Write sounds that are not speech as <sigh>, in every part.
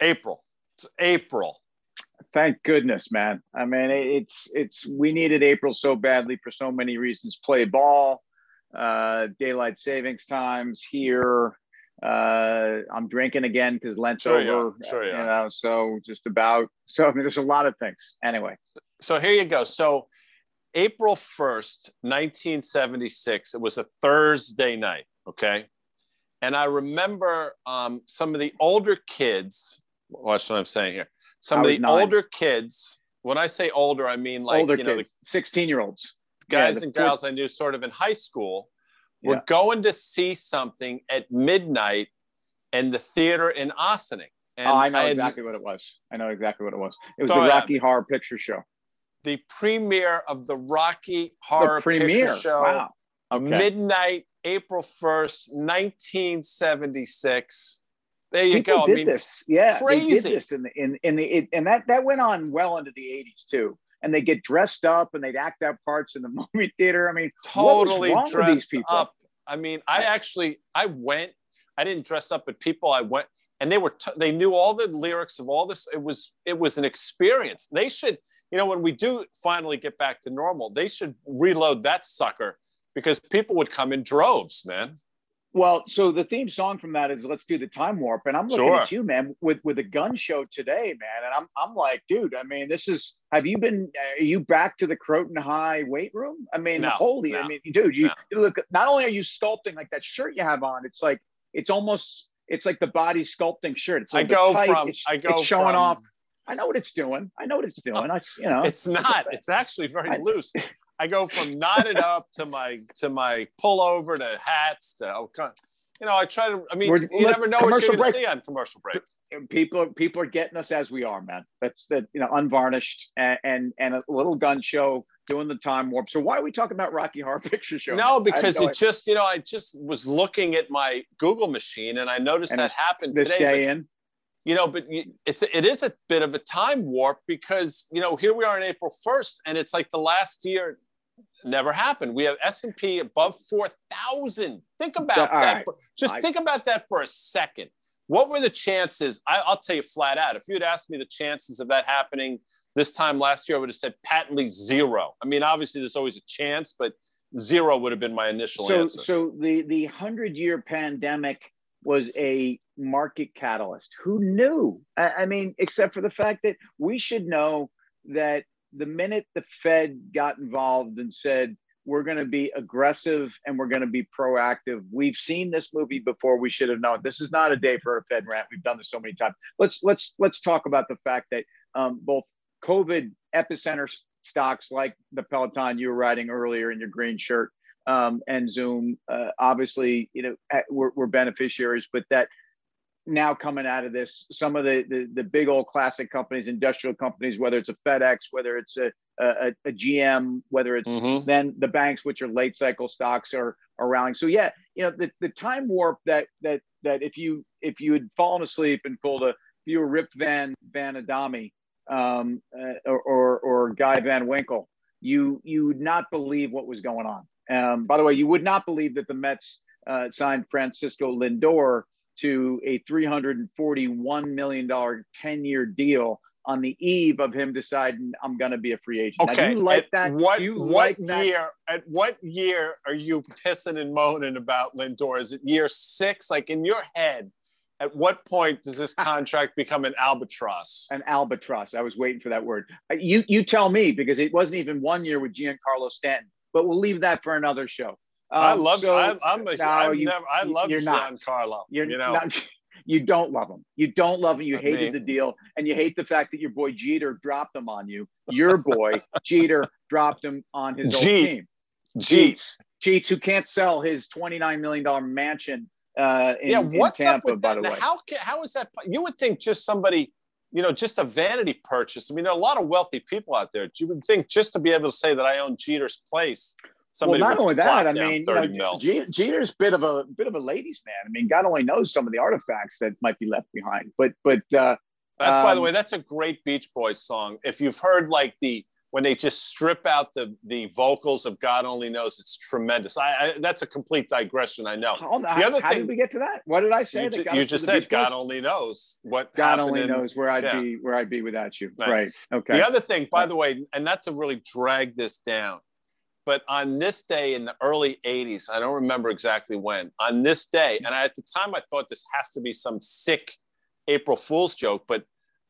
April. It's April. Thank goodness, man. I mean, it's it's we needed April so badly for so many reasons. Play ball, uh, daylight savings times here. Uh, I'm drinking again because Lent's Sure over. you. Sure you you know, so just about. So I mean, there's a lot of things. Anyway, So here you go. So April 1st, 1976, it was a Thursday night. Okay. And I remember um, some of the older kids, watch what I'm saying here. Some of the nine. older kids, when I say older, I mean like, older you know, the kids, 16 year olds. guys the and fourth- gals I knew sort of in high school were Yeah. going to see something at midnight in the theater in Ossining. And Oh, I know had exactly what it was. I know exactly what it was. It was the Rocky Horror Picture Show. the premiere of the Rocky Horror the premiere. Picture Show. Wow. Okay. midnight, April 1st, 1976. There you People go. did I mean, this. Yeah, crazy. they did this in the in in the it, and that that went on well into the 80s too. And they get dressed up and they'd act out parts in the <laughs> movie theater. I mean, totally wrong with these dressed up. I mean, I actually, I went, I didn't dress up, but people I went, and they were, t- they knew all the lyrics of all this. It was, it was an experience. They should, you know, when we do finally get back to normal, they should reload that sucker because people would come in droves, man. Well, so the theme song from that is "Let's Do the Time Warp," and I'm looking Sure. at you, man, with with a gun show today, man, and I'm I'm like, dude, I mean, this is. Have you been? Are you back to the Croton High weight room? I mean, No, holy, I mean, dude, you no. look. Not only are you sculpting like that shirt you have on, it's like it's almost it's like the body sculpting shirt. It's a I go tight. from, I go it's showing from- off. I know what it's doing. I know what it's doing. I, you know, <laughs> It's not. It's actually very I- loose. <laughs> I go from knotted <laughs> up to my to my pullover to hats to oh, you know. I try to. I mean, We're- you never know what you're going to see on commercial break. people people are getting us as we are, man. That's the you know unvarnished and and, and a little gun show doing the time warp. So why are we talking about Rocky Horror <laughs> Picture Show? No, because no it just you know I just was looking at my Google machine and I noticed And that happened this today. day but, in. you know, but it's it is a bit of a time warp because you know here we are in April first and it's like the last year never happened. We have S and P above four thousand. Think about All that. right. For, just I- think about that for a second. What were the chances? I, I'll tell you flat out. If you had asked me the chances of that happening this time last year, I would have said patently zero. I mean, obviously there's always a chance, but zero would have been my initial So answer. so the the hundred year pandemic was a market catalyst. Who knew? I, I mean, except for the fact that we should know that the minute the Fed got involved and said we're going to be aggressive and we're going to be proactive. We've seen this movie before. We should have known. This is not a day for a Fed rant. We've done this so many times. Let's let's let's talk about the fact that um, both COVID epicenter stocks like the Peloton you were riding earlier in your green shirt um, and Zoom, uh, obviously, you know, we're, we're beneficiaries, but that now coming out of this, some of the, the the big old classic companies, industrial companies, whether it's a FedEx, whether it's a a, a GM, whether it's Mhm. then the banks, which are late cycle stocks, are are rallying. So yeah, you know, the, the time warp that that that if you if you had fallen asleep and pulled a if you were Rip Van Van Adami um, uh, or, or or Guy Van Winkle, you you would not believe what was going on. Um, by the way, you would not believe that the Mets uh, signed Francisco Lindor to a $341 million 10 year deal on the eve of him deciding I'm going to be a free agent. Now, Okay. do you like at that? What Do you what like that? year? At what year are you pissing and moaning about Lindor? Is it year six? Like in your head, at what point does this <laughs> contract become an albatross? An albatross. I was waiting for that word. Uh, You you tell me because it wasn't even one year with Giancarlo Stanton. But we'll leave that for another show. I Um, love. so- I, I'm a. No, I've you- never. I love you're not. Giancarlo. You're you know. not, <laughs> you don't love him. You don't love him. You I hated mean- the deal, and you hate the fact that your boy Jeter dropped him on you. Your boy <laughs> Jeter dropped him on his old team. Jeez. Jeets who can't sell his twenty nine million dollar mansion uh, in, yeah. in What's Tampa. up with by that? the Now, way, how ca- how is that? You would think just somebody. You know, just a vanity purchase. I mean, there are a lot of wealthy people out there. You would think just to be able to say that I own Jeter's place. Well, Somebody not only that, I mean, you know, Jeter's bit of a bit of a ladies' man. I mean, God only knows some of the artifacts that might be left behind. But but uh, That's by the Um, way, that's a great Beach Boys song. If you've heard like the when they just strip out the the vocals of God only knows. It's tremendous. I, I that's a complete digression. I know. Hold on. The other how thing, did we get to that? What did I say? You, ju- you just said God only knows what. God only in, knows where I'd yeah. be where I'd be without you. Right. right. Okay. The other thing, by the way, and not to really drag this down, but on this day in the early 80s, I don't remember exactly when, on this day, and I, at the time I thought this has to be some sick April Fool's joke, but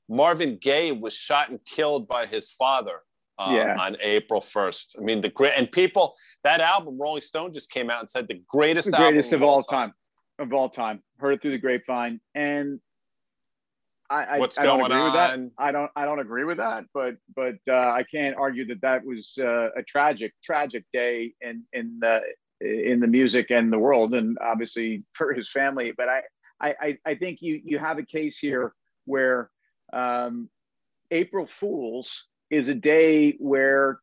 Marvin Gaye was shot and killed by his father uh, yeah. on April 1st. I mean, the great, and people, that album, Rolling Stone just came out and said the greatest the greatest of all time. time. Of all time. Heard it through the grapevine. And I, What's I, going don't agree on? With that. I don't. I don't agree with that. But but uh, I can't argue that that was uh, a tragic tragic day in in the in the music and the world, and obviously for his family. But I I I think you you have a case here where um, April Fools is a day where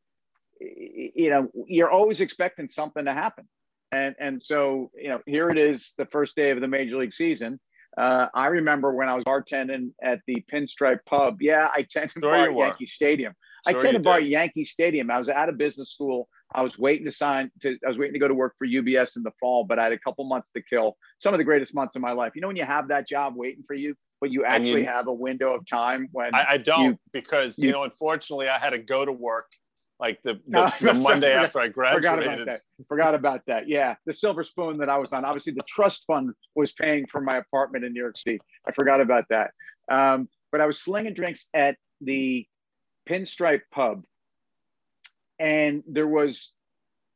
you know you're always expecting something to happen, and and so you know here it is, the first day of the major league season uh, I remember when I was bartending at the Pinstripe Pub. Yeah, I tended sure bar at Yankee Stadium. Sure I tended bar at Yankee Stadium. I was out of business school. I was waiting to sign to. I was waiting to go to work for UBS in the fall, but I had a couple months to kill. Some of the greatest months of my life. You know when you have that job waiting for you, but you actually you, have a window of time when I, I don't you, because you, you know unfortunately I had to go to work like the, <laughs> the, the <laughs> Monday after I graduated. Forgot about that. Forgot about that. Yeah, the silver spoon that I was on. Obviously, the trust fund was paying for my apartment in New York City. I forgot about that. Um, but I was slinging drinks at the Pinstripe Pub, and there was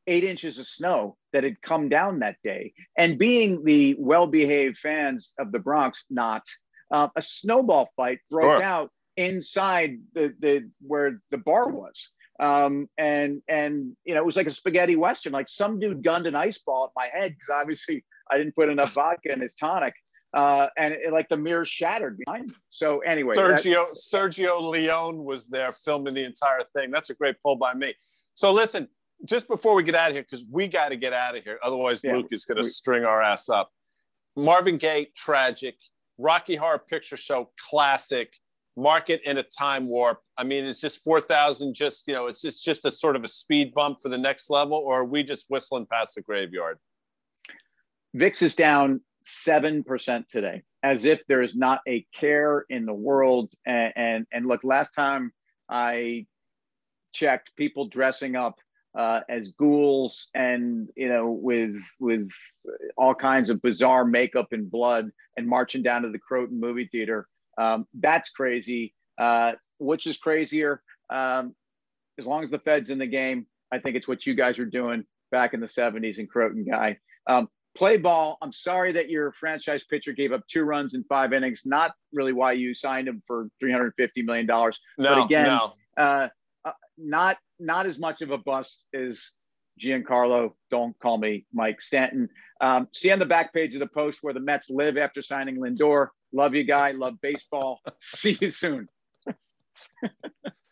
eight inches of snow that had come down that day. And being the well-behaved fans of the Bronx, not uh, a snowball fight broke sure. out inside the, the where the bar was um, and and you know it was like a spaghetti western. Like some dude gunned an ice ball at my head because obviously I didn't put enough vodka in his tonic, uh, and it, like the mirror shattered behind me. So anyway, Sergio that, Sergio Leone was there filming the entire thing. That's a great pull by me. So listen, just before we get out of here, because we got to get out of here, otherwise yeah, Luke is going to string our ass up. Marvin Gaye, tragic. Rocky Horror Picture Show, classic market in a time warp. I mean, it's just 4,000, just, you know, it's just, just a sort of a speed bump for the next level, or are we just whistling past the graveyard? VIX is down 7% today, as if there is not a care in the world. And, and, and look, last time I checked, people dressing up uh, as ghouls and you know with with all kinds of bizarre makeup and blood and marching down to the Croton movie theater um, that's crazy. Uh, which is crazier? Um, as long as the Fed's in the game, I think it's what you guys are doing back in the 70s and Croton guy. Um, play ball. I'm sorry that your franchise pitcher gave up two runs in five innings. Not really why you signed him for 350 million dollars. No, but again, no. uh, uh, not not as much of a bust as Giancarlo. Don't call me Mike Stanton. Um, see on the back page of the post where the Mets live after signing Lindor. Love you, guy. Love baseball. <laughs> See you soon. <laughs>